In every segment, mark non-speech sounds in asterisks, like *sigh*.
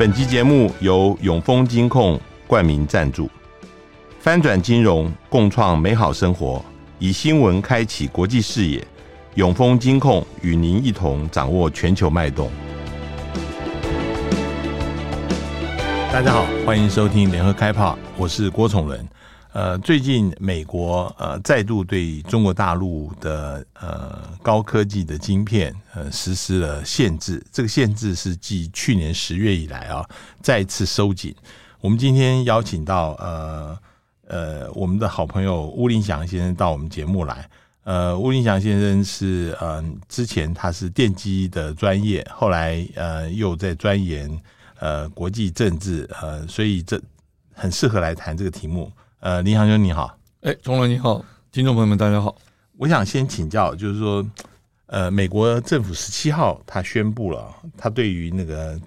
本集节目由永丰金控冠名赞助，翻转金融，共创美好生活，以新闻开启国际视野。永丰金控与您一同掌握全球脉动。大家好，欢迎收听联合开炮，我是郭崇伦。呃，最近美国呃再度对中国大陆的呃高科技的晶片呃实施了限制，这个限制是继去年十月以来啊再次收紧。我们今天邀请到呃呃我们的好朋友巫林祥先生到我们节目来。呃，巫林祥先生是呃之前他是电机的专业，后来呃又在钻研呃国际政治呃，所以这很适合来谈这个题目。呃，林祥兄你好，哎，钟伦你好，听众朋友们大家好。我想先请教，就是说，呃，美国政府十七号他宣布了，他对于那个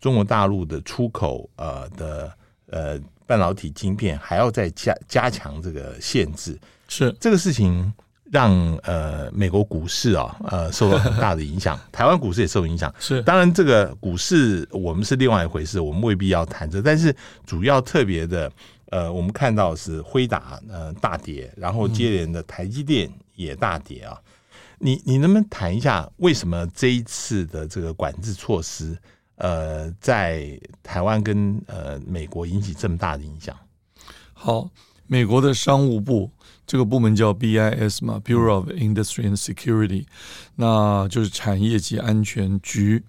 中国大陆的出口呃的呃半导体晶片还要再加加强这个限制，是这个事情让呃美国股市啊呃受到很大的影响，*laughs* 台湾股市也受影响。是，当然这个股市我们是另外一回事，我们未必要谈这，但是主要特别的。呃，我们看到是辉达呃大跌，然后接连的台积电也大跌啊。你你能不能谈一下为什么这一次的这个管制措施，呃，在台湾跟呃美国引起这么大的影响？好，美国的商务部这个部门叫 BIS 嘛，Bureau of Industry and Security，那就是产业及安全局。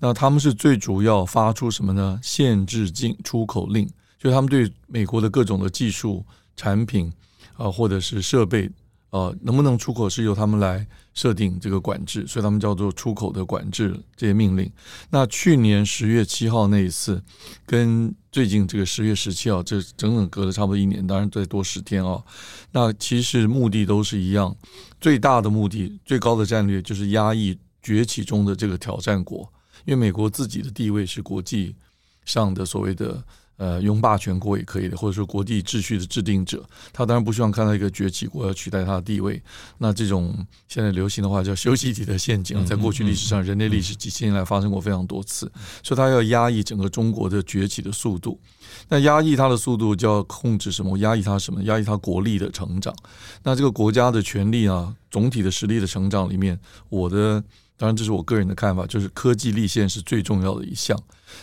那他们是最主要发出什么呢？限制进出口令。就他们对美国的各种的技术产品啊，或者是设备啊，能不能出口是由他们来设定这个管制，所以他们叫做出口的管制这些命令。那去年十月七号那一次，跟最近这个十月十七号，这整整隔了差不多一年，当然再多十天啊。那其实目的都是一样，最大的目的、最高的战略就是压抑崛起中的这个挑战国，因为美国自己的地位是国际上的所谓的。呃，拥霸全国也可以的，或者说国际秩序的制定者，他当然不希望看到一个崛起国要取代他的地位。那这种现在流行的话叫修昔底德陷阱，在过去历史上，人类历史几千年来发生过非常多次，所以他要压抑整个中国的崛起的速度。那压抑它的速度，就要控制什么？压抑它什么？压抑它国力的成长。那这个国家的权力啊，总体的实力的成长里面，我的。当然，这是我个人的看法，就是科技立宪是最重要的一项。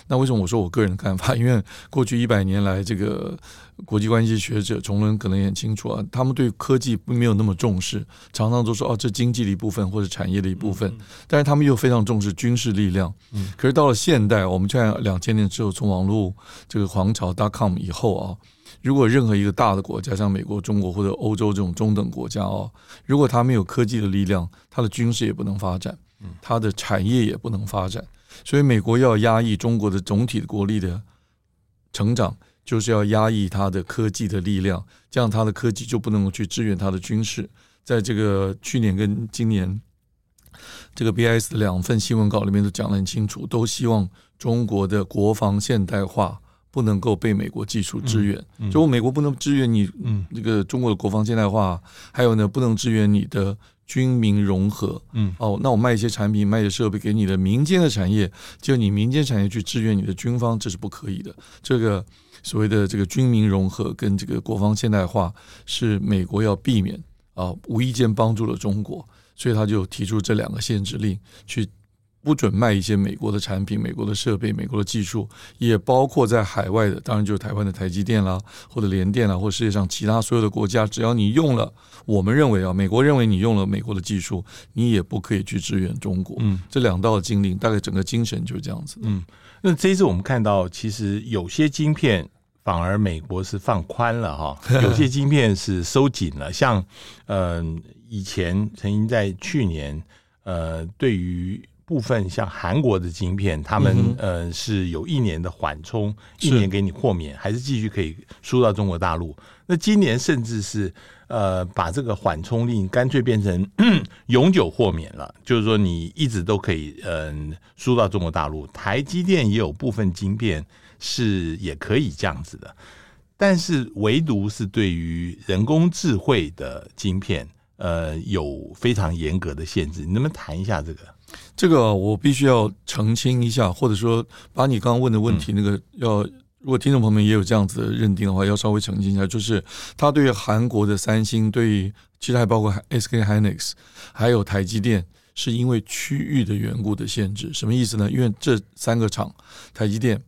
那为什么我说我个人的看法？*laughs* 因为过去一百年来，这个国际关系学者崇伦可能也很清楚啊，他们对科技并没有那么重视，常常都说哦，这经济的一部分或者产业的一部分。但是他们又非常重视军事力量。可是到了现代，我们在两千年之后，从网络这个皇朝 .com 以后啊，如果任何一个大的国家，像美国、中国或者欧洲这种中等国家啊，如果他没有科技的力量，他的军事也不能发展。它的产业也不能发展，所以美国要压抑中国的总体的国力的成长，就是要压抑它的科技的力量，这样它的科技就不能够去支援它的军事。在这个去年跟今年，这个 BIS 的两份新闻稿里面都讲得很清楚，都希望中国的国防现代化不能够被美国技术支援，就美国不能支援你，嗯，这个中国的国防现代化，还有呢，不能支援你的。军民融合，嗯，哦，那我卖一些产品，卖一些设备给你的民间的产业，就你民间产业去支援你的军方，这是不可以的。这个所谓的这个军民融合跟这个国防现代化，是美国要避免啊，无意间帮助了中国，所以他就提出这两个限制令去。不准卖一些美国的产品、美国的设备、美国的技术，也包括在海外的，当然就是台湾的台积电啦，或者联电啦，或者世界上其他所有的国家，只要你用了，我们认为啊，美国认为你用了美国的技术，你也不可以去支援中国。嗯，这两道的禁令，大概整个精神就是这样子。嗯，那这一次我们看到，其实有些晶片反而美国是放宽了哈，*laughs* 有些晶片是收紧了，像呃以前曾经在去年呃对于。部分像韩国的晶片，他们呃是有一年的缓冲，一年给你豁免，还是继续可以输到中国大陆？那今年甚至是呃把这个缓冲令干脆变成 *clears throat* 永久豁免了，就是说你一直都可以嗯输到中国大陆。台积电也有部分晶片是也可以这样子的，但是唯独是对于人工智慧的晶片。呃有非常严格的限制。你能不能谈一下这个？这个我必须要澄清一下，或者说把你刚刚问的问题那个要，如果听众朋友们也有这样子的认定的话，要稍微澄清一下，就是他对于韩国的三星，对于其实还包括 SK Hynix，还有台积电，是因为区域的缘故的限制。什么意思呢？因为这三个厂，台积电。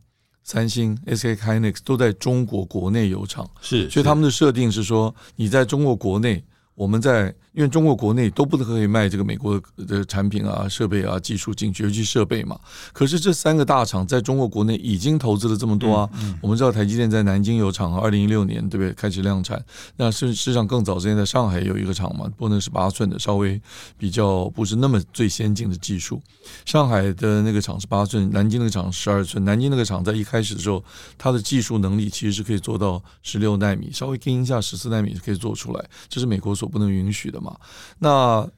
三星、SK Hynix 都在中国国内有厂，是，所以他们的设定是说，你在中国国内。我们在因为中国国内都不可以卖这个美国的产品啊、设备啊、技术进去，尤其设备嘛。可是这三个大厂在中国国内已经投资了这么多啊。嗯嗯、我们知道台积电在南京有厂，二零一六年对不对开始量产？那事实上更早之前在上海有一个厂嘛，不能是八寸的，稍微比较不是那么最先进的技术。上海的那个厂是八寸，南京那个厂十二寸。南京那个厂在一开始的时候，它的技术能力其实是可以做到十六纳米，稍微跟一下十四纳米是可以做出来。这是美国。所不能允许的嘛？那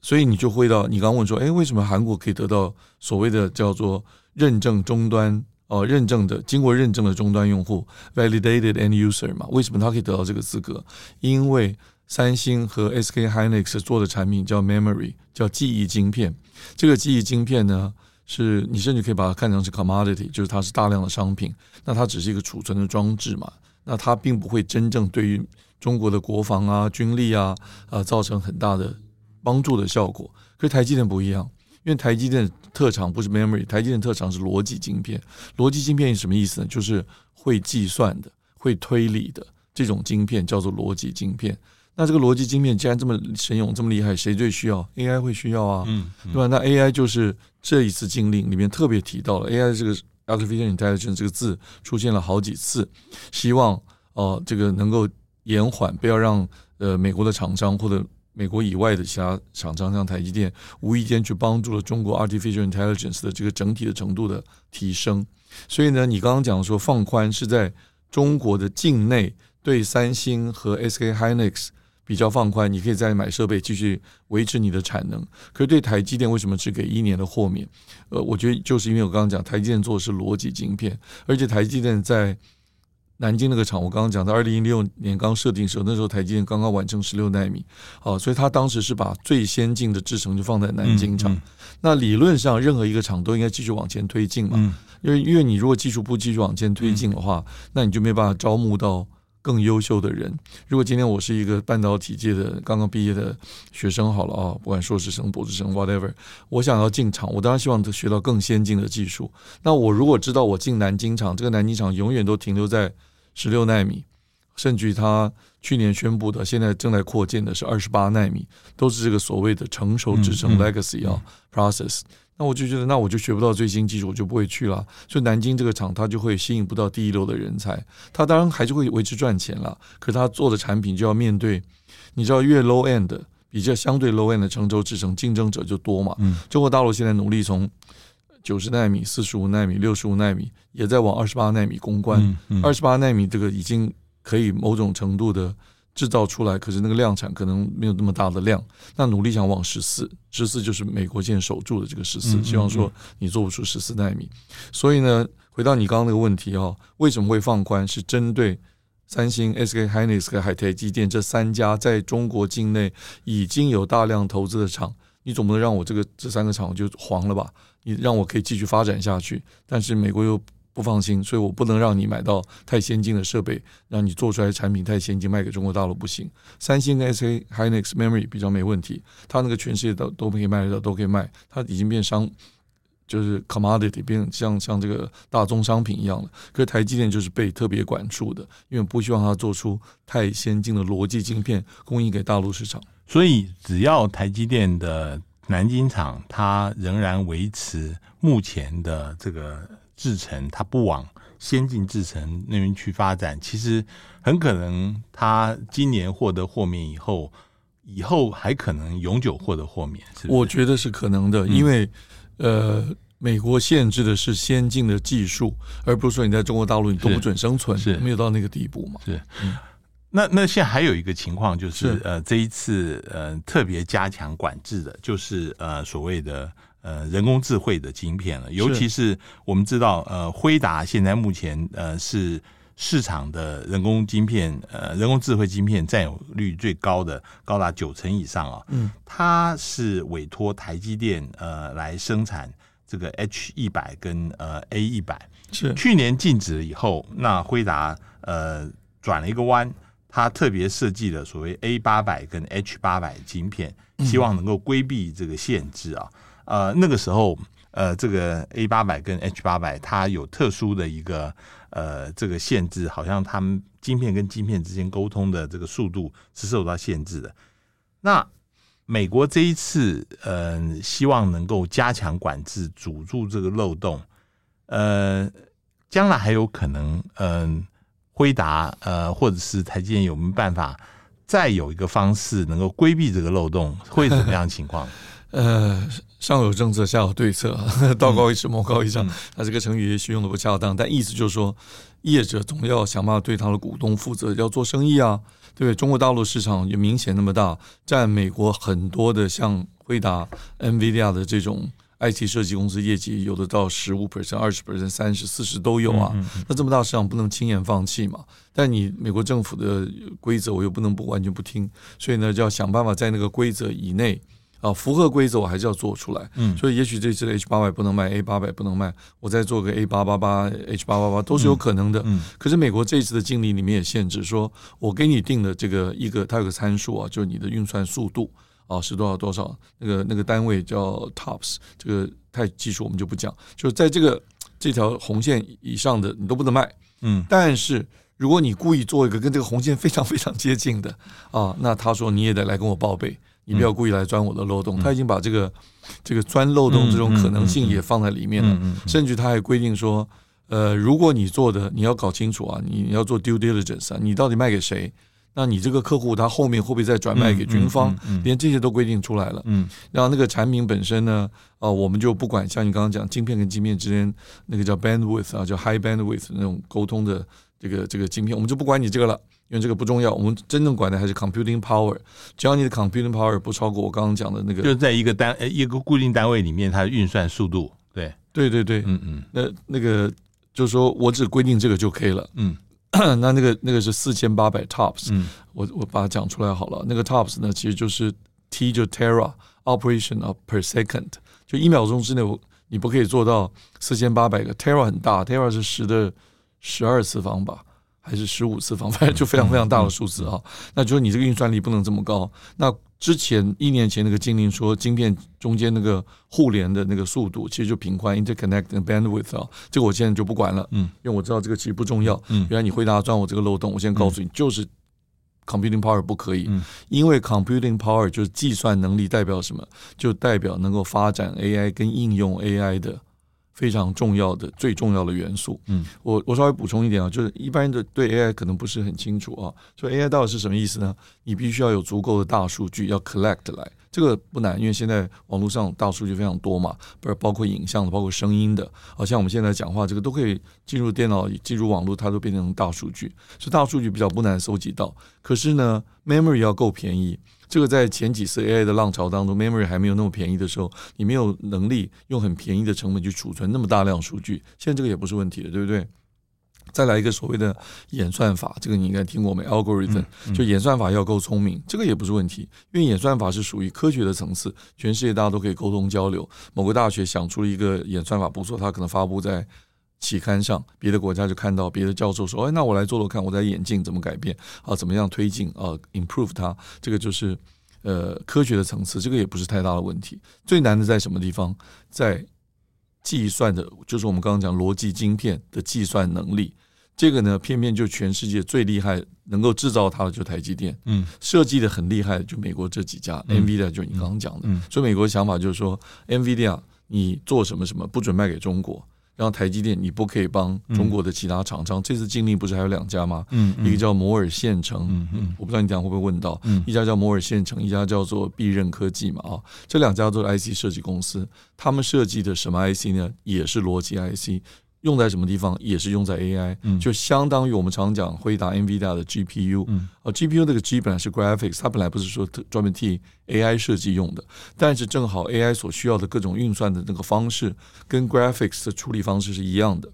所以你就会到你刚问说，哎，为什么韩国可以得到所谓的叫做认证终端哦，认证的经过认证的终端用户 （validated end user） 嘛？为什么他可以得到这个资格？因为三星和 SK Hynix 做的产品叫 memory，叫记忆晶片。这个记忆晶片呢，是你甚至可以把它看成是 commodity，就是它是大量的商品。那它只是一个储存的装置嘛？那它并不会真正对于中国的国防啊、军力啊，啊，造成很大的帮助的效果。可是台积电不一样，因为台积电特长不是 memory，台积电特长是逻辑晶片。逻辑晶片是什么意思呢？就是会计算的、会推理的这种晶片叫做逻辑晶片。那这个逻辑晶片既然这么神勇、这么厉害，谁最需要？AI 会需要啊，嗯，嗯对吧？那 AI 就是这一次禁令里面特别提到了 AI 这个 artificial intelligence 这个字出现了好几次，希望哦、呃、这个能够。延缓，不要让呃美国的厂商或者美国以外的其他厂商，像台积电，无意间去帮助了中国 artificial intelligence 的这个整体的程度的提升。所以呢，你刚刚讲说放宽是在中国的境内，对三星和 SK Hynix 比较放宽，你可以再买设备继续维持你的产能。可是对台积电为什么只给一年的豁免？呃，我觉得就是因为我刚刚讲台积电做的是逻辑晶片，而且台积电在。南京那个厂，我刚刚讲到，二零一六年刚设定的时候，那时候台积电刚刚完成十六纳米，啊，所以他当时是把最先进的制程就放在南京厂。嗯嗯、那理论上，任何一个厂都应该继续往前推进嘛，嗯、因为因为你如果技术不继续往前推进的话，嗯、那你就没办法招募到更优秀的人。如果今天我是一个半导体界的刚刚毕业的学生，好了啊，不管硕士生、博士生，whatever，我想要进厂，我当然希望学到更先进的技术。那我如果知道我进南京厂，这个南京厂永远都停留在。十六纳米，甚至于他去年宣布的，现在正在扩建的是二十八纳米，都是这个所谓的成熟制程 legacy 啊 process。那我就觉得，那我就学不到最新技术，我就不会去了。所以南京这个厂，它就会吸引不到第一流的人才。它当然还是会维持赚钱了，可是它做的产品就要面对，你知道，越 low end 比较相对 low end 的成熟制程，竞争者就多嘛。中国大陆现在努力从。九十纳米、四十五纳米、六十五纳米也在往二十八纳米攻关。二十八纳米这个已经可以某种程度的制造出来，可是那个量产可能没有那么大的量。那努力想往十四，十四就是美国现在守住的这个十四，希望说你做不出十四纳米。所以呢，回到你刚刚那个问题啊，为什么会放宽？是针对三星、SK Hynix 和海泰机电这三家在中国境内已经有大量投资的厂。你总不能让我这个这三个厂就黄了吧？你让我可以继续发展下去，但是美国又不放心，所以我不能让你买到太先进的设备，让你做出来的产品太先进卖给中国大陆不行。三星跟 SK Hynix Memory 比较没问题，它那个全世界都都可以卖得到，都可以卖，它已经变商，就是 commodity 变像像这个大宗商品一样了。可是台积电就是被特别管束的，因为不希望它做出太先进的逻辑晶片供应给大陆市场。所以，只要台积电的南京厂，它仍然维持目前的这个制程，它不往先进制程那边去发展，其实很可能它今年获得豁免以后，以后还可能永久获得豁免。我觉得是可能的，因为呃，美国限制的是先进的技术，而不是说你在中国大陆你都不准生存，是没有到那个地步嘛？是。嗯那那现在还有一个情况就是，是呃，这一次呃特别加强管制的，就是呃所谓的呃人工智慧的晶片了。尤其是我们知道，呃，辉达现在目前呃是市场的人工晶片，呃，人工智慧晶片占有率最高的，高达九成以上啊。嗯，它是委托台积电呃来生产这个 H 一百跟呃 A 一百。是去年禁止了以后，那辉达呃转了一个弯，它特别设计了所谓 A 八百跟 H 八百晶片，希望能够规避这个限制啊。呃，那个时候呃，这个 A 八百跟 H 八百它有特殊的一个。呃，这个限制好像他们晶片跟晶片之间沟通的这个速度是受到限制的。那美国这一次，嗯、呃，希望能够加强管制，堵住这个漏洞。呃，将来还有可能，嗯、呃，辉达呃，或者是台积电有没有办法再有一个方式能够规避这个漏洞？会是什么样的情况？*laughs* 呃，上有政策，下有对策，*laughs* 道高一尺，魔高一丈。他、嗯、这个成语也许用的不恰当，但意思就是说，业者总要想办法对他的股东负责，要做生意啊，对不对？中国大陆市场也明显那么大，占美国很多的像辉达、NVIDIA 的这种 IT 设计公司业绩，有的到十五 percent、二十 percent、三十、四十都有啊。那这么大市场不能轻言放弃嘛？但你美国政府的规则，我又不能不完全不听，所以呢，就要想办法在那个规则以内。啊，符合规则我还是要做出来。嗯，所以也许这次的 H 八百不能卖，A 八百不能卖，我再做个 A 八八八、H 八八八都是有可能的。嗯，可是美国这次的禁令里面也限制说，我给你定的这个一个，它有个参数啊，就是你的运算速度啊是多少多少，那个那个单位叫 TOPS，这个太技术我们就不讲，就是在这个这条红线以上的你都不能卖。嗯，但是如果你故意做一个跟这个红线非常非常接近的啊，那他说你也得来跟我报备。你不要故意来钻我的漏洞，他已经把这个这个钻漏洞这种可能性也放在里面了，甚至他还规定说，呃，如果你做的你要搞清楚啊，你要做 due diligence 啊，你到底卖给谁？那你这个客户他后面会不会再转卖给军方？连这些都规定出来了。嗯，然后那个产品本身呢，啊，我们就不管，像你刚刚讲，晶片跟晶片之间那个叫 bandwidth 啊，叫 high bandwidth 那种沟通的这个这个晶片，我们就不管你这个了。因为这个不重要，我们真正管的还是 computing power。只要你的 computing power 不超过我刚刚讲的那个，就在一个单一个固定单位里面，它的运算速度。对，对对对，嗯嗯。那那个就是说我只规定这个就可以了。嗯，那那个那个是四千八百 TOPS。嗯，我我把它讲出来好了。那个 TOPS 呢，其实就是 T 就 Tera operation of per second，就一秒钟之内，你不可以做到四千八百个 Tera 很大，Tera 是十的十二次方吧。还是十五次方，反正就非常非常大的数字啊。那就是你这个运算力不能这么高。那之前一年前那个精灵说，晶片中间那个互联的那个速度，其实就频宽 （interconnect and bandwidth） 啊。这个我现在就不管了，嗯，因为我知道这个其实不重要。嗯，原来你回答钻我这个漏洞，我现在告诉你，就是 computing power 不可以，嗯因为 computing power 就是计算能力，代表什么？就代表能够发展 AI 跟应用 AI 的。非常重要的、最重要的元素。嗯，我我稍微补充一点啊，就是一般人的对 AI 可能不是很清楚啊。所以 AI 到底是什么意思呢？你必须要有足够的大数据要 collect 来，这个不难，因为现在网络上大数据非常多嘛，不是包括影像的，包括声音的，好像我们现在讲话这个都可以进入电脑、进入网络，它都变成大数据。所以大数据比较不难搜集到，可是呢，memory 要够便宜。这个在前几次 AI 的浪潮当中，memory 还没有那么便宜的时候，你没有能力用很便宜的成本去储存那么大量数据。现在这个也不是问题了，对不对？再来一个所谓的演算法，这个你应该听过没？algorithm 就演算法要够聪明，这个也不是问题，因为演算法是属于科学的层次，全世界大家都可以沟通交流。某个大学想出了一个演算法不错，它可能发布在。期刊上，别的国家就看到别的教授说：“哎，那我来做做看，我在眼镜怎么改变啊？怎么样推进啊？improve 它，这个就是呃科学的层次，这个也不是太大的问题。最难的在什么地方？在计算的，就是我们刚刚讲逻辑晶片的计算能力。这个呢，偏偏就全世界最厉害，能够制造它的就台积电，嗯，设计的很厉害的就美国这几家、嗯、，NVIDIA 就你刚刚讲的，嗯，所以美国的想法就是说，NVIDIA 你做什么什么不准卖给中国。”然后台积电，你不可以帮中国的其他厂商。嗯、这次禁令不是还有两家吗？一个叫摩尔县城，嗯嗯，我不知道你等下会不会问到。嗯，一家叫摩尔县城，一家叫做必任科技嘛，啊，这两家都是 IC 设计公司，他们设计的什么 IC 呢？也是逻辑 IC。用在什么地方，也是用在 AI，就相当于我们常讲回答 NVIDIA 的 GPU，啊 GPU 这个 G 本来是 graphics，它本来不是说专门替 AI 设计用的，但是正好 AI 所需要的各种运算的那个方式，跟 graphics 的处理方式是一样的，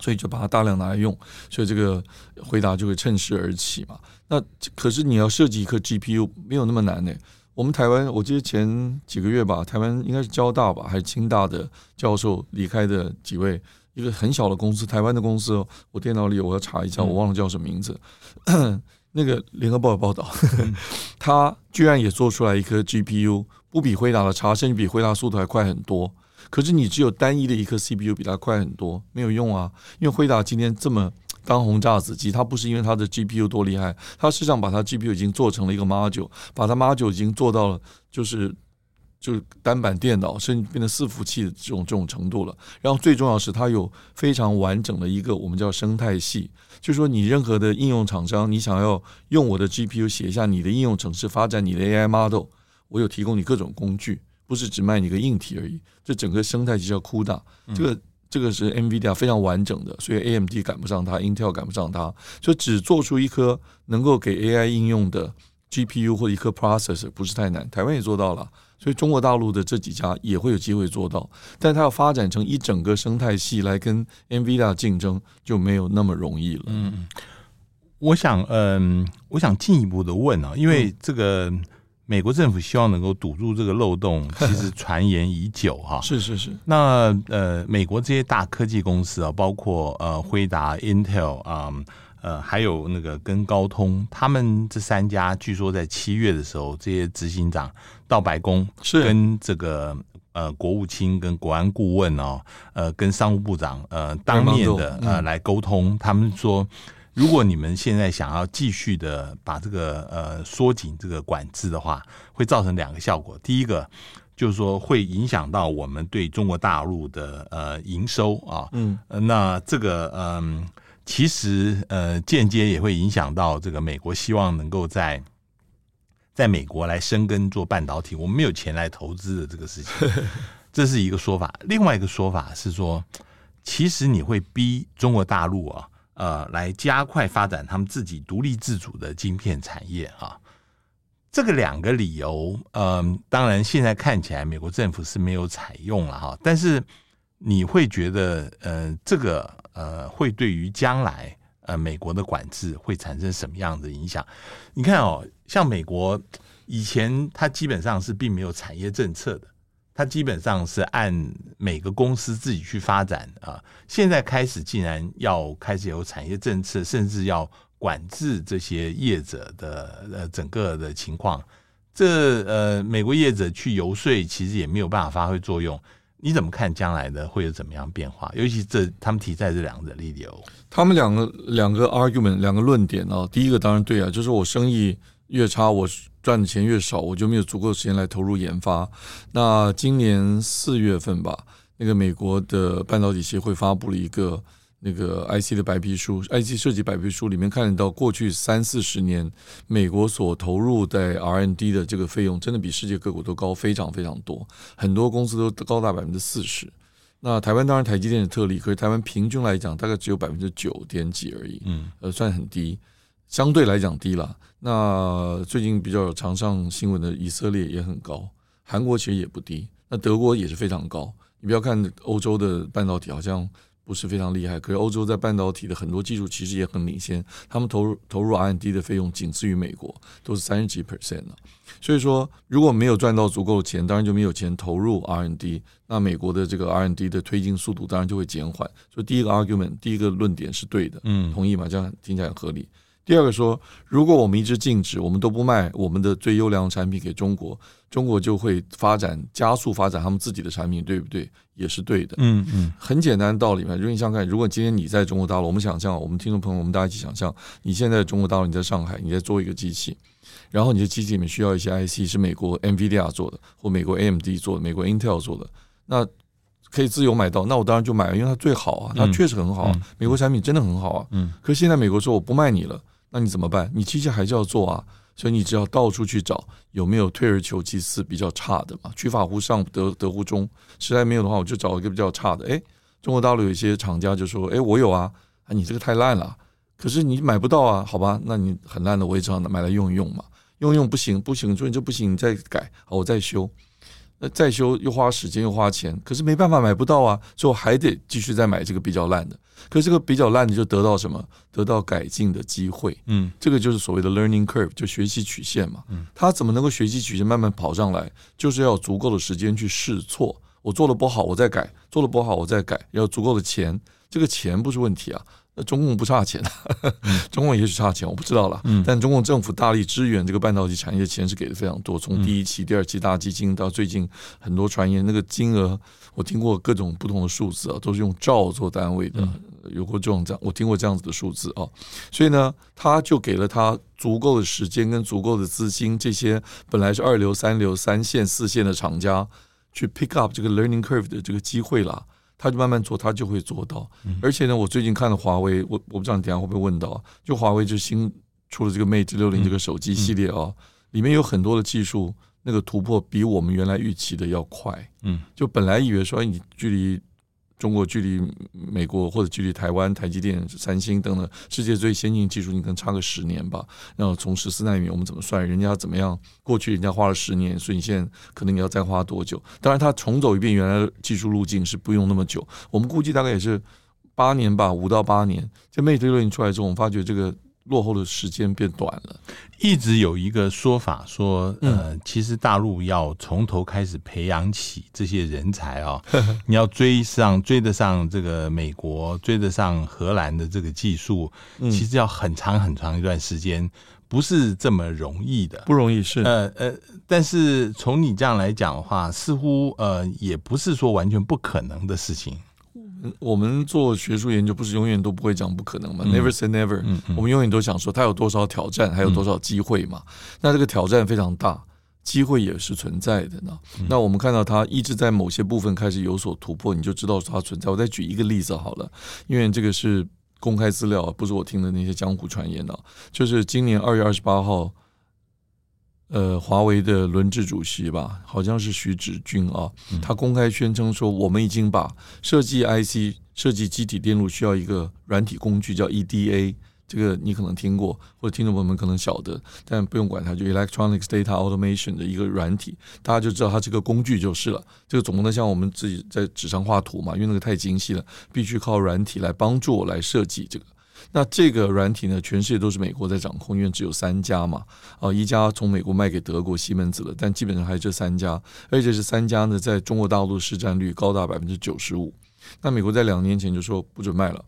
所以就把它大量拿来用，所以这个回答就会趁势而起嘛。那可是你要设计一颗 GPU 没有那么难呢。我们台湾，我记得前几个月吧，台湾应该是交大吧，还是清大的教授离开的几位，一个很小的公司，台湾的公司哦，我电脑里我要查一下，我忘了叫什么名字。嗯、*clears throat* 那个联合报有报道，*laughs* 他居然也做出来一颗 GPU，不比辉达的差，甚至比辉达速度还快很多。可是你只有单一的一颗 CPU 比它快很多，没有用啊，因为辉达今天这么。当红炸子鸡，它不是因为它的 GPU 多厉害，它实际上把它 GPU 已经做成了一个 module，把它 module 已经做到了就是就是单板电脑，甚至变成伺服器的这种这种程度了。然后最重要是它有非常完整的一个我们叫生态系，就是说你任何的应用厂商，你想要用我的 GPU 写一下你的应用程式，发展你的 AI model，我有提供你各种工具，不是只卖你个硬体而已。这整个生态系叫 CUDA，这个。这个是 NVIDIA 非常完整的，所以 AMD 赶不上它，Intel 赶不上它，就只做出一颗能够给 AI 应用的 GPU 或者一颗 processor 不是太难，台湾也做到了，所以中国大陆的这几家也会有机会做到，但它要发展成一整个生态系来跟 NVIDIA 竞争就没有那么容易了。嗯，我想，嗯，我想进一步的问啊，因为这个。嗯美国政府希望能够堵住这个漏洞，*laughs* 其实传言已久哈。是是是。那呃，美国这些大科技公司啊，包括呃辉达、Intel 啊，呃，还有那个跟高通，他们这三家，据说在七月的时候，这些执行长到白宫是跟这个呃国务卿跟国安顾问哦，呃，跟商务部长呃当面的呃来沟通，他们说。如果你们现在想要继续的把这个呃缩紧这个管制的话，会造成两个效果。第一个就是说会影响到我们对中国大陆的呃营收啊，嗯，那这个嗯、呃、其实呃间接也会影响到这个美国希望能够在在美国来生根做半导体，我们没有钱来投资的这个事情，*laughs* 这是一个说法。另外一个说法是说，其实你会逼中国大陆啊。呃，来加快发展他们自己独立自主的晶片产业啊，这个两个理由，嗯、呃，当然现在看起来美国政府是没有采用了哈，但是你会觉得，呃，这个呃，会对于将来呃美国的管制会产生什么样的影响？你看哦，像美国以前它基本上是并没有产业政策的。它基本上是按每个公司自己去发展啊，现在开始竟然要开始有产业政策，甚至要管制这些业者的呃整个的情况。这呃，美国业者去游说，其实也没有办法发挥作用。你怎么看将来的会有怎么样变化？尤其这他们提在这两个理由，他们两个两个 argument 两个论点哦，第一个当然对啊，就是我生意越差，我。赚的钱越少，我就没有足够的时间来投入研发。那今年四月份吧，那个美国的半导体协会发布了一个那个 IC 的白皮书，IC 设计白皮书里面看得到，过去三四十年美国所投入在 R&D 的这个费用，真的比世界各国都高非常非常多，很多公司都高达百分之四十。那台湾当然台积电的特例，可是台湾平均来讲大概只有百分之九点几而已，嗯，呃，算很低。相对来讲低了。那最近比较有常上新闻的以色列也很高，韩国其实也不低，那德国也是非常高。你不要看欧洲的半导体好像不是非常厉害，可是欧洲在半导体的很多技术其实也很领先，他们投入投入 R&D 的费用仅次于美国，都是三十几 percent 了。所以说，如果没有赚到足够的钱，当然就没有钱投入 R&D，那美国的这个 R&D 的推进速度当然就会减缓。所以第一个 argument，第一个论点是对的，嗯，同意吗？这样听起来很合理。第二个说，如果我们一直禁止，我们都不卖我们的最优良的产品给中国，中国就会发展加速发展他们自己的产品，对不对？也是对的。嗯嗯，很简单的道理嘛。如果你想想看，如果今天你在中国大陆，我们想象，我们听众朋友，我们大家一起想象，你现在在中国大陆，你在上海，你在做一个机器，然后你的机器里面需要一些 IC 是美国 NVIDIA 做的，或美国 AMD 做的，美国 Intel 做的，那可以自由买到，那我当然就买了，因为它最好啊，它确实很好，美国产品真的很好啊。嗯，可是现在美国说我不卖你了。那你怎么办？你机器还是要做啊，所以你只要到处去找有没有退而求其次比较差的嘛，取法乎上，得得乎中。实在没有的话，我就找一个比较差的。哎，中国大陆有一些厂家就说：“哎，我有啊，啊，你这个太烂了，可是你买不到啊，好吧？那你很烂的，我也只好买来用一用嘛。用用不行，不行，所以就不行，你再改，好，我再修。那再修又花时间又花钱，可是没办法买不到啊，所以我还得继续再买这个比较烂的。可是这个比较烂的就得到什么？得到改进的机会。嗯，这个就是所谓的 learning curve，就学习曲线嘛。嗯，他怎么能够学习曲线慢慢跑上来？就是要有足够的时间去试错。我做的不好，我再改；做的不好，我再改。要有足够的钱，这个钱不是问题啊。那中共不差钱，*laughs* 中共也许差钱，我不知道了。但中共政府大力支援这个半导体产业，钱是给的非常多。从第一期、第二期大基金到最近很多传言，那个金额我听过各种不同的数字啊，都是用兆做单位的。有过这种这样，我听过这样子的数字啊。所以呢，他就给了他足够的时间跟足够的资金，这些本来是二流、三流、三线、四线的厂家去 pick up 这个 learning curve 的这个机会了。他就慢慢做，他就会做到。而且呢，我最近看了华为，我我不知道你等下会不会问到，就华为就新出了这个 Mate 六零这个手机系列啊，里面有很多的技术，那个突破比我们原来预期的要快。嗯，就本来以为说你距离。中国距离美国或者距离台湾、台积电、三星等等世界最先进技术，你可能差个十年吧。然后从十四纳米，我们怎么算？人家怎么样？过去人家花了十年，所以你现在可能你要再花多久？当然，他重走一遍原来的技术路径是不用那么久。我们估计大概也是八年吧，五到八年。这 Mate 六零出来之后，我们发觉这个。落后的时间变短了，一直有一个说法说，呃，其实大陆要从头开始培养起这些人才啊，*laughs* 你要追上追得上这个美国，追得上荷兰的这个技术，其实要很长很长一段时间，不是这么容易的，不容易是，呃呃，但是从你这样来讲的话，似乎呃也不是说完全不可能的事情。我们做学术研究，不是永远都不会讲不可能嘛？Never say never。我们永远都想说，它有多少挑战，还有多少机会嘛？那这个挑战非常大，机会也是存在的呢。那我们看到它一直在某些部分开始有所突破，你就知道它存在。我再举一个例子好了，因为这个是公开资料，不是我听的那些江湖传言呢。就是今年二月二十八号。呃，华为的轮值主席吧，好像是徐志军啊，他公开宣称说，我们已经把设计 IC、设计基体电路需要一个软体工具叫 EDA，这个你可能听过，或者听众朋友们可能晓得，但不用管它，就 Electronics Data Automation 的一个软体，大家就知道它这个工具就是了。这个总不能像我们自己在纸上画图嘛，因为那个太精细了，必须靠软体来帮助我来设计这个。那这个软体呢，全世界都是美国在掌控，因为只有三家嘛，啊，一家从美国卖给德国西门子了，但基本上还是这三家，而且这三家呢，在中国大陆市占率高达百分之九十五。那美国在两年前就说不准卖了，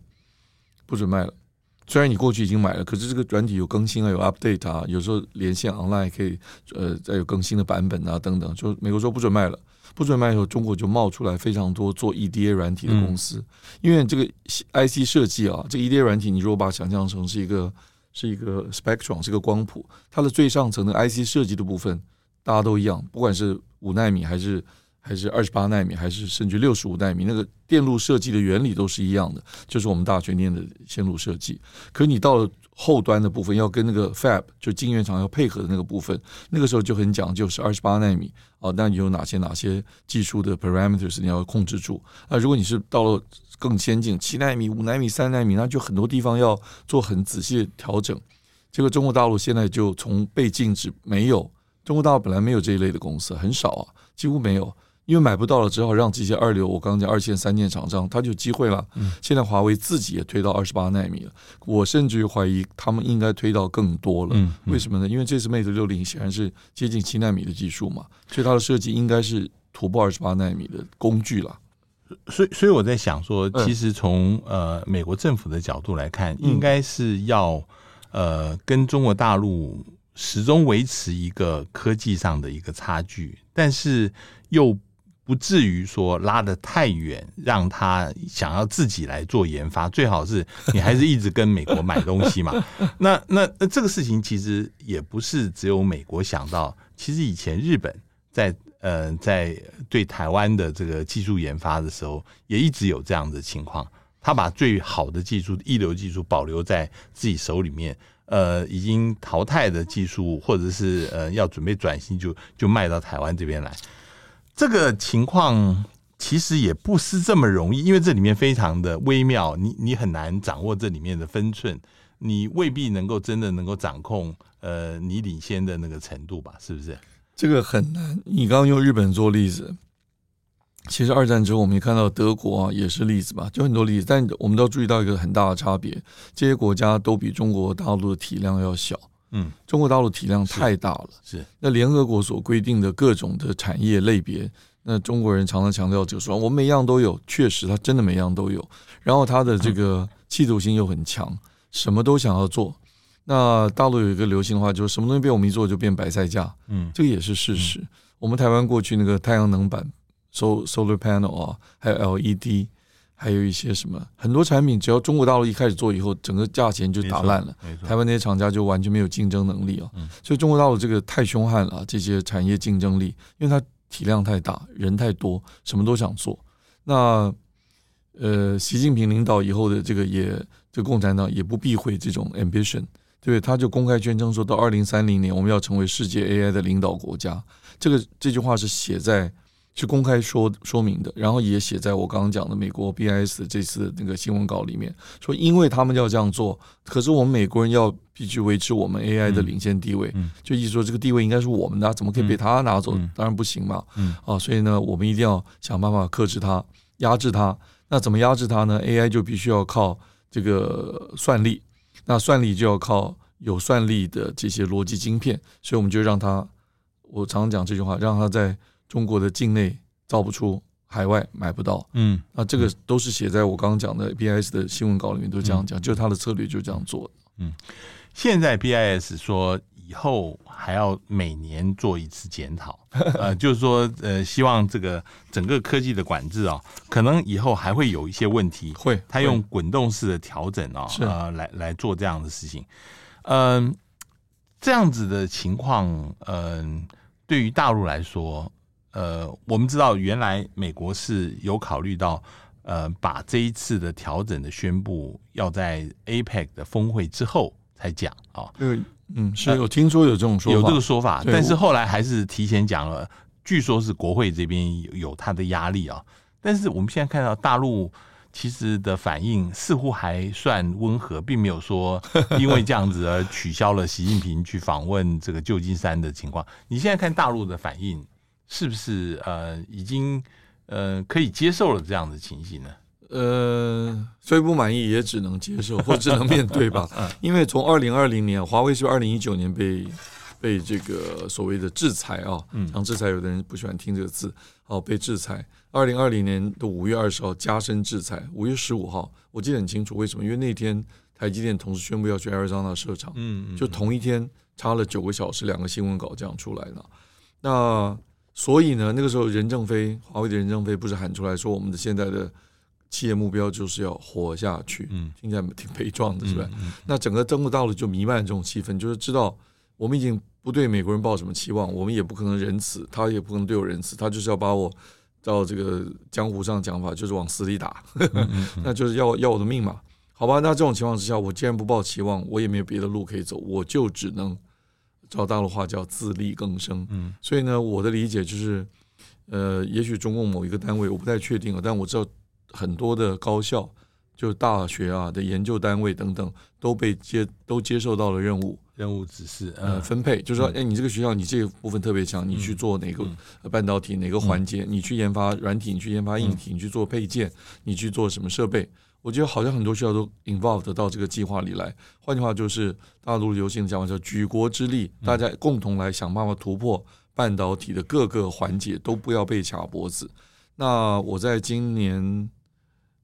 不准卖了。虽然你过去已经买了，可是这个软体有更新啊，有 update 啊，有时候连线 online 可以呃再有更新的版本啊等等，就美国说不准卖了。不准卖以后，中国就冒出来非常多做 EDA 软体的公司，因为这个 IC 设计啊，这个 EDA 软体，你如果把它想象成是一个是一个 spectrum，是个光谱，它的最上层的 IC 设计的部分，大家都一样，不管是五纳米还是还是二十八纳米，还是甚至六十五纳米，那个电路设计的原理都是一样的，就是我们大学念的线路设计。可你到了后端的部分，要跟那个 Fab 就晶圆厂要配合的那个部分，那个时候就很讲究，是二十八纳米哦。那你有哪些哪些技术的 parameters 你要控制住？啊，如果你是到了更先进七纳米、五纳米、三纳米，那就很多地方要做很仔细的调整。结果中国大陆现在就从被禁止没有，中国大陆本来没有这一类的公司，很少啊，几乎没有。因为买不到了，只好让这些二流，我刚刚讲二线、三线厂商，他就有机会了。现在华为自己也推到二十八纳米了，我甚至于怀疑他们应该推到更多了。为什么呢？因为这次 Mate 六零显然是接近七纳米的技术嘛，所以它的设计应该是突破二十八纳米的工具了。所以，所以我在想说，其实从呃美国政府的角度来看，应该是要呃跟中国大陆始终维持一个科技上的一个差距，但是又。不至于说拉得太远，让他想要自己来做研发，最好是你还是一直跟美国买东西嘛。*laughs* 那那那这个事情其实也不是只有美国想到，其实以前日本在呃在对台湾的这个技术研发的时候，也一直有这样的情况。他把最好的技术、一流技术保留在自己手里面，呃，已经淘汰的技术或者是呃要准备转型就，就就卖到台湾这边来。这个情况其实也不是这么容易，因为这里面非常的微妙，你你很难掌握这里面的分寸，你未必能够真的能够掌控呃你领先的那个程度吧？是不是？这个很难。你刚刚用日本做例子，其实二战之后我们也看到德国啊也是例子吧，就很多例子。但我们都要注意到一个很大的差别，这些国家都比中国大陆的体量要小。嗯，中国大陆体量太大了。是，是那联合国所规定的各种的产业类别，那中国人常常强调就是说，我们每样都有，确实他真的每样都有。然后他的这个企图心又很强，什么都想要做。那大陆有一个流行的话，就是什么东西被我们一做就变白菜价。嗯，这个也是事实。嗯、我们台湾过去那个太阳能板，so solar panel 啊，还有 LED。还有一些什么很多产品，只要中国大陆一开始做以后，整个价钱就打烂了。台湾那些厂家就完全没有竞争能力啊。所以中国大陆这个太凶悍了，这些产业竞争力，因为它体量太大，人太多，什么都想做。那呃，习近平领导以后的这个也，这个共产党也不避讳这种 ambition，对？他就公开宣称说，到二零三零年我们要成为世界 AI 的领导国家。这个这句话是写在。是公开说说明的，然后也写在我刚刚讲的美国 BIS 这次那个新闻稿里面，说因为他们要这样做，可是我们美国人要必须维持我们 AI 的领先地位，嗯嗯、就意思说这个地位应该是我们的，怎么可以被他拿走？嗯、当然不行嘛，嗯、啊，所以呢，我们一定要想办法克制它，压制它。那怎么压制它呢？AI 就必须要靠这个算力，那算力就要靠有算力的这些逻辑晶片，所以我们就让它，我常常讲这句话，让它在。中国的境内造不出，海外买不到。嗯，那这个都是写在我刚刚讲的 BIS 的新闻稿里面，都这样讲，嗯、就是他的策略就这样做的。嗯，现在 BIS 说以后还要每年做一次检讨，*laughs* 呃，就是说，呃，希望这个整个科技的管制啊、哦，可能以后还会有一些问题。会，他用滚动式的调整啊、哦，是呃，来来做这样的事情。嗯、呃，这样子的情况，嗯、呃，对于大陆来说。呃，我们知道原来美国是有考虑到，呃，把这一次的调整的宣布要在 APEC 的峰会之后才讲啊。嗯嗯，是有听说有这种说法，有这个说法，但是后来还是提前讲了。据说是国会这边有他的压力啊。但是我们现在看到大陆其实的反应似乎还算温和，并没有说 *laughs* 因为这样子而取消了习近平去访问这个旧金山的情况。你现在看大陆的反应？是不是呃已经呃可以接受了这样的情形呢？呃，虽不满意也只能接受或只能面对吧。*laughs* 因为从二零二零年，华为是二零一九年被被这个所谓的制裁啊，讲制裁，有的人不喜欢听这个字，哦，被制裁。二零二零年的五月二十号加深制裁，五月十五号我记得很清楚，为什么？因为那天台积电同时宣布要去 Arizona 设厂，嗯，就同一天差了九个小时，两个新闻稿这样出来的。那所以呢，那个时候任正非，华为的任正非不是喊出来说，我们的现在的企业目标就是要活下去，嗯，听起来挺悲壮的，是吧？嗯嗯、那整个中国大陆就弥漫这种气氛，就是知道我们已经不对美国人抱什么期望，我们也不可能仁慈，他也不可能对我仁慈，他就是要把我到这个江湖上讲法，就是往死里打，*laughs* 那就是要要我的命嘛？好吧，那这种情况之下，我既然不抱期望，我也没有别的路可以走，我就只能。照大陆话叫自力更生，嗯，所以呢，我的理解就是，呃，也许中共某一个单位我不太确定啊，但我知道很多的高校，就大学啊的研究单位等等都被接都接受到了任务，任务指示，呃，分配，就是说，哎，你这个学校你这个部分特别强，你去做哪个半导体哪个环节，你去研发软体，你去研发硬体，你去做配件，你去做什么设备。我觉得好像很多学校都 involved 到这个计划里来。换句话就是，大陆流行的讲法叫“举国之力”，大家共同来想办法突破半导体的各个环节，都不要被卡脖子。那我在今年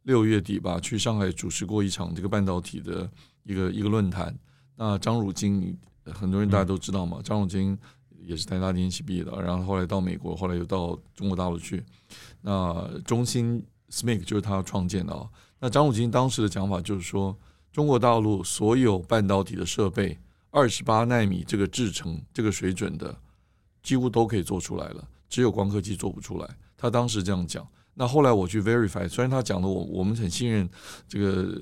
六月底吧，去上海主持过一场这个半导体的一个一个论坛。那张汝京，很多人大家都知道嘛，张汝京也是台大电机毕业的，然后后来到美国，后来又到中国大陆去。那中芯 SMIC 就是他创建的啊。那张汝京当时的讲法就是说，中国大陆所有半导体的设备，二十八纳米这个制程这个水准的，几乎都可以做出来了，只有光刻机做不出来。他当时这样讲。那后来我去 verify，虽然他讲的我我们很信任这个，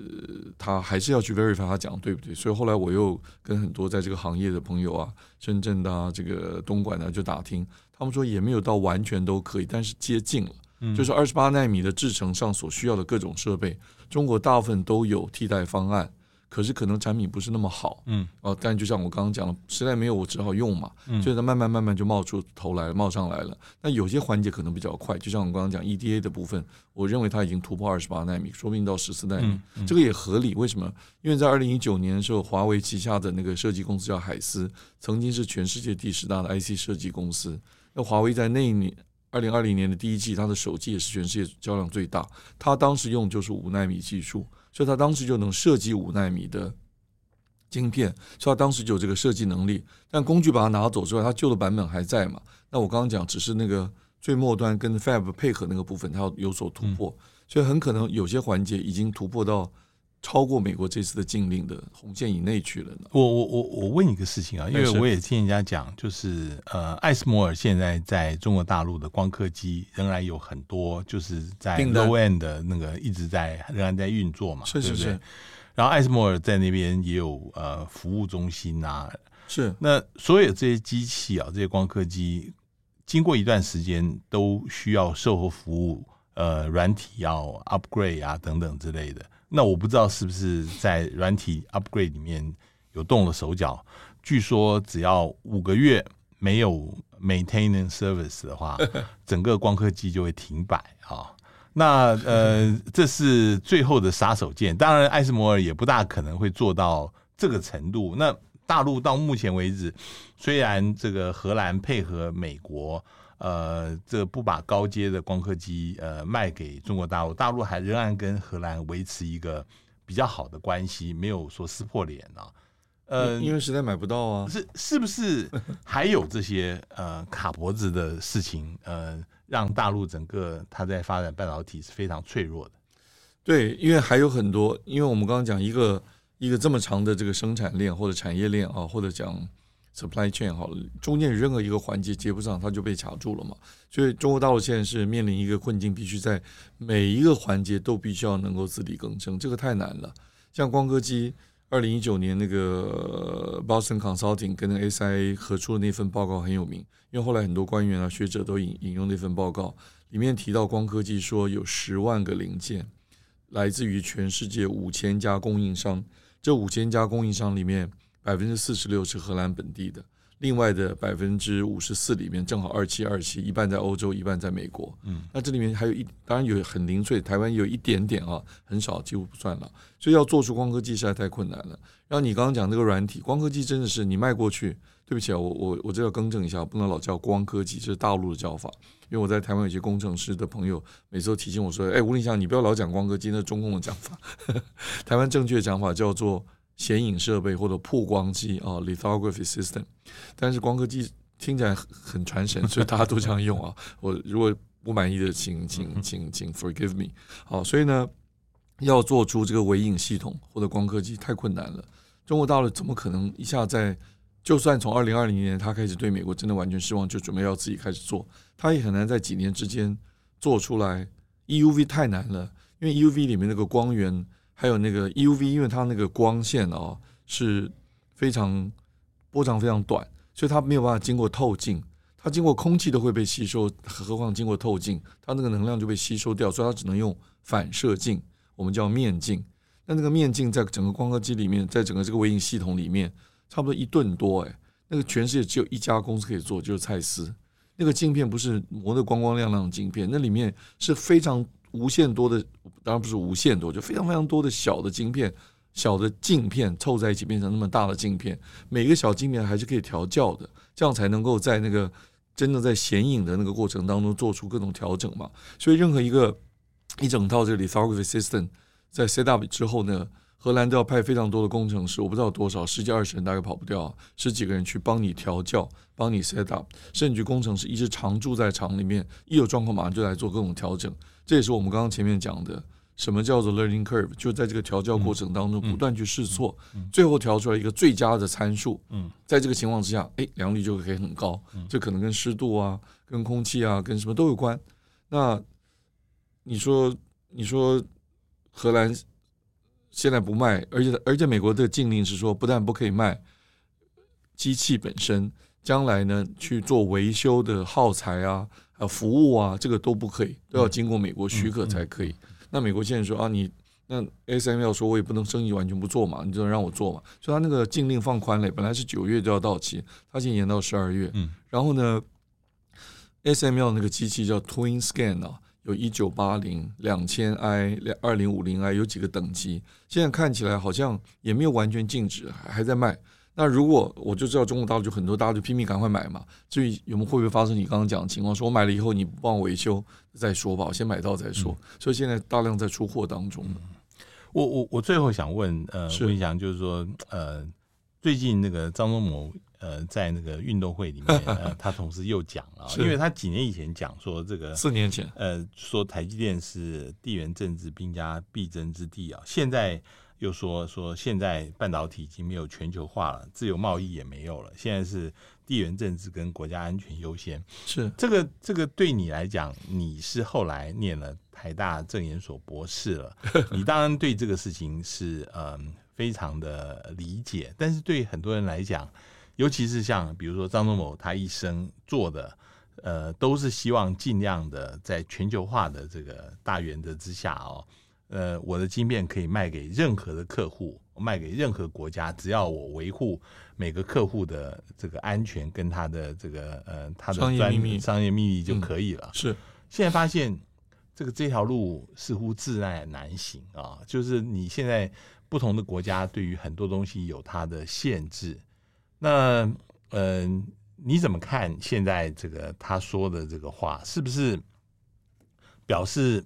他还是要去 verify 他讲对不对？所以后来我又跟很多在这个行业的朋友啊，深圳的啊，这个东莞的就打听，他们说也没有到完全都可以，但是接近了。就是二十八纳米的制程上所需要的各种设备，中国大部分都有替代方案，可是可能产品不是那么好，嗯，哦，但就像我刚刚讲了，实在没有，我只好用嘛，嗯，所以它慢慢慢慢就冒出头来，冒上来了。那有些环节可能比较快，就像我刚刚讲 EDA 的部分，我认为它已经突破二十八纳米，说不定到十四纳米，这个也合理。为什么？因为在二零一九年的时候，华为旗下的那个设计公司叫海思，曾经是全世界第十大的 IC 设计公司。那华为在那一年，二零二零年的第一季，它的手机也是全世界销量最大。它当时用就是五纳米技术。所以他当时就能设计五纳米的晶片，所以他当时就有这个设计能力。但工具把它拿走之后，它旧的版本还在嘛？那我刚刚讲只是那个最末端跟 Fab 配合那个部分，它要有所突破。所以很可能有些环节已经突破到超过美国这次的禁令的红线以内去了呢。我我我我问一个事情啊，因为我也听人家讲，就是呃，艾斯摩尔现在在中国大陆的光刻机仍然有很多，就是在 low end 的那个一直在仍然在运作嘛，是是是。对对，然后艾斯摩尔在那边也有呃服务中心啊，是。那所有这些机器啊，这些光刻机经过一段时间都需要售后服务，呃，软体要 upgrade 啊等等之类的。那我不知道是不是在软体 upgrade 里面有动了手脚。据说只要五个月没有 maintenance service 的话，*laughs* 整个光刻机就会停摆啊。那呃，这是最后的杀手锏。当然，艾斯摩尔也不大可能会做到这个程度。那大陆到目前为止，虽然这个荷兰配合美国。呃，这不把高阶的光刻机呃卖给中国大陆，大陆还仍然跟荷兰维持一个比较好的关系，没有说撕破脸啊。呃，因为实在买不到啊。是是不是 *laughs* 还有这些呃卡脖子的事情？呃，让大陆整个它在发展半导体是非常脆弱的。对，因为还有很多，因为我们刚刚讲一个一个这么长的这个生产链或者产业链啊，或者讲。Supply chain 好了，中间任何一个环节接不上，它就被卡住了嘛。所以中国大陆现在是面临一个困境，必须在每一个环节都必须要能够自力更生，这个太难了。像光刻机，二零一九年那个 Boston Consulting 跟那个 SIA 合出的那份报告很有名，因为后来很多官员啊学者都引引用那份报告，里面提到光刻机说有十万个零件来自于全世界五千家供应商，这五千家供应商里面。百分之四十六是荷兰本地的，另外的百分之五十四里面正好二七二七，一半在欧洲，一半在美国。嗯，那这里面还有一，当然有很零碎，台湾有一点点啊，很少，几乎不算了。所以要做出光刻技实在太困难了。然后你刚刚讲那个软体光刻技，真的是你卖过去，对不起啊，我我我这要更正一下，不能老叫光科技，这是大陆的叫法。因为我在台湾有些工程师的朋友，每次都提醒我说：“哎，吴林祥，你不要老讲光刻机，那是中共的讲法。*laughs* 台湾正确的讲法叫做。”显影设备或者曝光机啊，lithography system，但是光刻机听起来很传神，*laughs* 所以大家都这样用啊。我如果不满意的，请请请请 forgive me。好，所以呢，要做出这个微影系统或者光刻机太困难了。中国大陆怎么可能一下在？就算从二零二零年他开始对美国真的完全失望，就准备要自己开始做，他也很难在几年之间做出来。EUV 太难了，因为 EUV 里面那个光源。还有那个 U V，因为它那个光线哦是非常波长非常短，所以它没有办法经过透镜，它经过空气都会被吸收，何况经过透镜，它那个能量就被吸收掉，所以它只能用反射镜，我们叫面镜。那那个面镜在整个光刻机里面，在整个这个微影系统里面，差不多一吨多哎，那个全世界只有一家公司可以做，就是蔡司。那个镜片不是磨得光光亮亮的镜片，那里面是非常。无限多的，当然不是无限多，就非常非常多的小的晶片、小的镜片凑在一起变成那么大的镜片。每个小镜片还是可以调校的，这样才能够在那个真的在显影的那个过程当中做出各种调整嘛。所以任何一个一整套这个 lithography system 在 set up 之后呢，荷兰都要派非常多的工程师，我不知道多少，十几二十人大概跑不掉，十几个人去帮你调校、帮你 set up，甚至工程师一直常驻在厂里面，一有状况马上就来做各种调整。这也是我们刚刚前面讲的，什么叫做 learning curve？就在这个调教过程当中不断去试错，最后调出来一个最佳的参数。嗯，在这个情况之下，哎，良率就可以很高。这可能跟湿度啊、跟空气啊、跟什么都有关。那你说，你说荷兰现在不卖，而且而且美国的禁令是说，不但不可以卖机器本身，将来呢去做维修的耗材啊。啊，服务啊，这个都不可以，都要经过美国许可才可以。那美国现在说啊，你那 ASML 说，我也不能生意完全不做嘛，你就能让我做嘛？所以他那个禁令放宽了，本来是九月就要到期，他现在延到十二月。嗯，然后呢，ASML 那个机器叫 Twin Scan 啊，有一九八零、两千 I、两二零五零 I 有几个等级，现在看起来好像也没有完全禁止，还在卖。那如果我就知道中国大陆就很多，大家就拼命赶快买嘛。至于有没有会不会发生你刚刚讲的情况，说我买了以后你不帮我维修再说吧，我先买到再说。嗯、所以现在大量在出货当中。嗯、我我我最后想问呃，温翔就是说呃，最近那个张忠谋呃在那个运动会里面呃，*laughs* 他同时又讲了，因为他几年以前讲说这个四年前呃说台积电是地缘政治兵家必争之地啊，现在。又说说现在半导体已经没有全球化了，自由贸易也没有了，现在是地缘政治跟国家安全优先。是这个这个对你来讲，你是后来念了台大证研所博士了，*laughs* 你当然对这个事情是嗯非常的理解。但是对很多人来讲，尤其是像比如说张忠谋，他一生做的呃都是希望尽量的在全球化的这个大原则之下哦。呃，我的晶片可以卖给任何的客户，卖给任何国家，只要我维护每个客户的这个安全跟他的这个呃他的专商业秘密商业秘密就可以了。嗯、是，现在发现这个这条路似乎自然难行啊，就是你现在不同的国家对于很多东西有它的限制。那嗯、呃，你怎么看现在这个他说的这个话，是不是表示？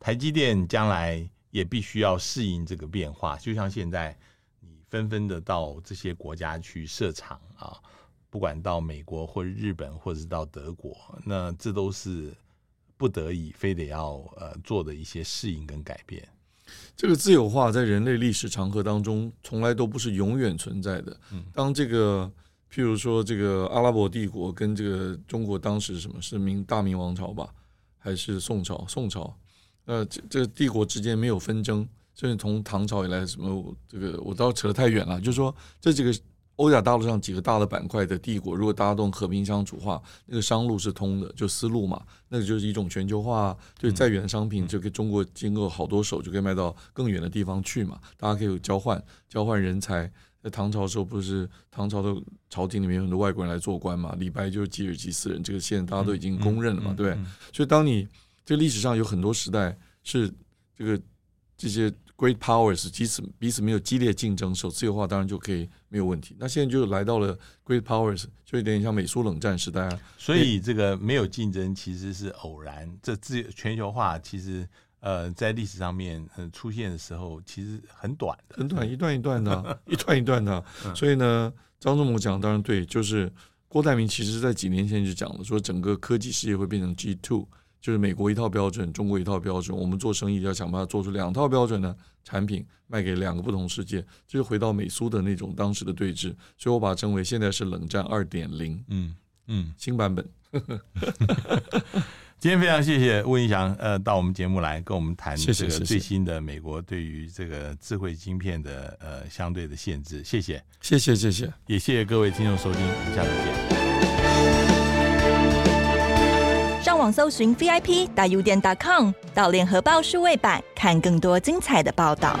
台积电将来也必须要适应这个变化，就像现在你纷纷的到这些国家去设厂啊，不管到美国或者日本，或者是到德国，那这都是不得已非得要呃做的一些适应跟改变。这个自由化在人类历史长河当中从来都不是永远存在的。当这个譬如说这个阿拉伯帝国跟这个中国当时什么是明大明王朝吧，还是宋朝？宋朝。呃，这这个帝国之间没有纷争，甚至从唐朝以来，什么这个我倒扯得太远了。就是说，这几个欧亚大陆上几个大的板块的帝国，如果大家都和平相处的话，那个商路是通的，就丝路嘛，那个就是一种全球化，就再远的商品就给中国经过好多手就可以卖到更远的地方去嘛，大家可以有交换，交换人才。在唐朝的时候，不是唐朝的朝廷里面有很多外国人来做官嘛，李白就是吉尔吉斯人，这个现在大家都已经公认了嘛，对不对？所以当你这历史上有很多时代是这个这些 great powers 彼此彼此没有激烈竞争，首自由化当然就可以没有问题。那现在就来到了 great powers，就有点像美苏冷战时代啊。所以这个没有竞争其实是偶然。这自全球化其实呃在历史上面出现的时候其实很短的，很短，一段一段的，啊，一段一段的，*laughs* 啊。所以呢，张仲谋讲当然对，就是郭台铭其实在几年前就讲了，说整个科技事业会变成 G two。就是美国一套标准，中国一套标准，我们做生意要想办法做出两套标准的产品，卖给两个不同世界。就是回到美苏的那种当时的对峙，所以我把它称为现在是冷战二点零，嗯嗯，新版本。*laughs* 今天非常谢谢温逸翔，呃，到我们节目来跟我们谈这个最新的美国对于这个智慧晶片的呃相对的限制。谢谢，谢谢，谢谢，也谢谢各位听众收听，我们下次见。搜寻 VIP 大 U 点 .com 到联合报数位版看更多精彩的报道。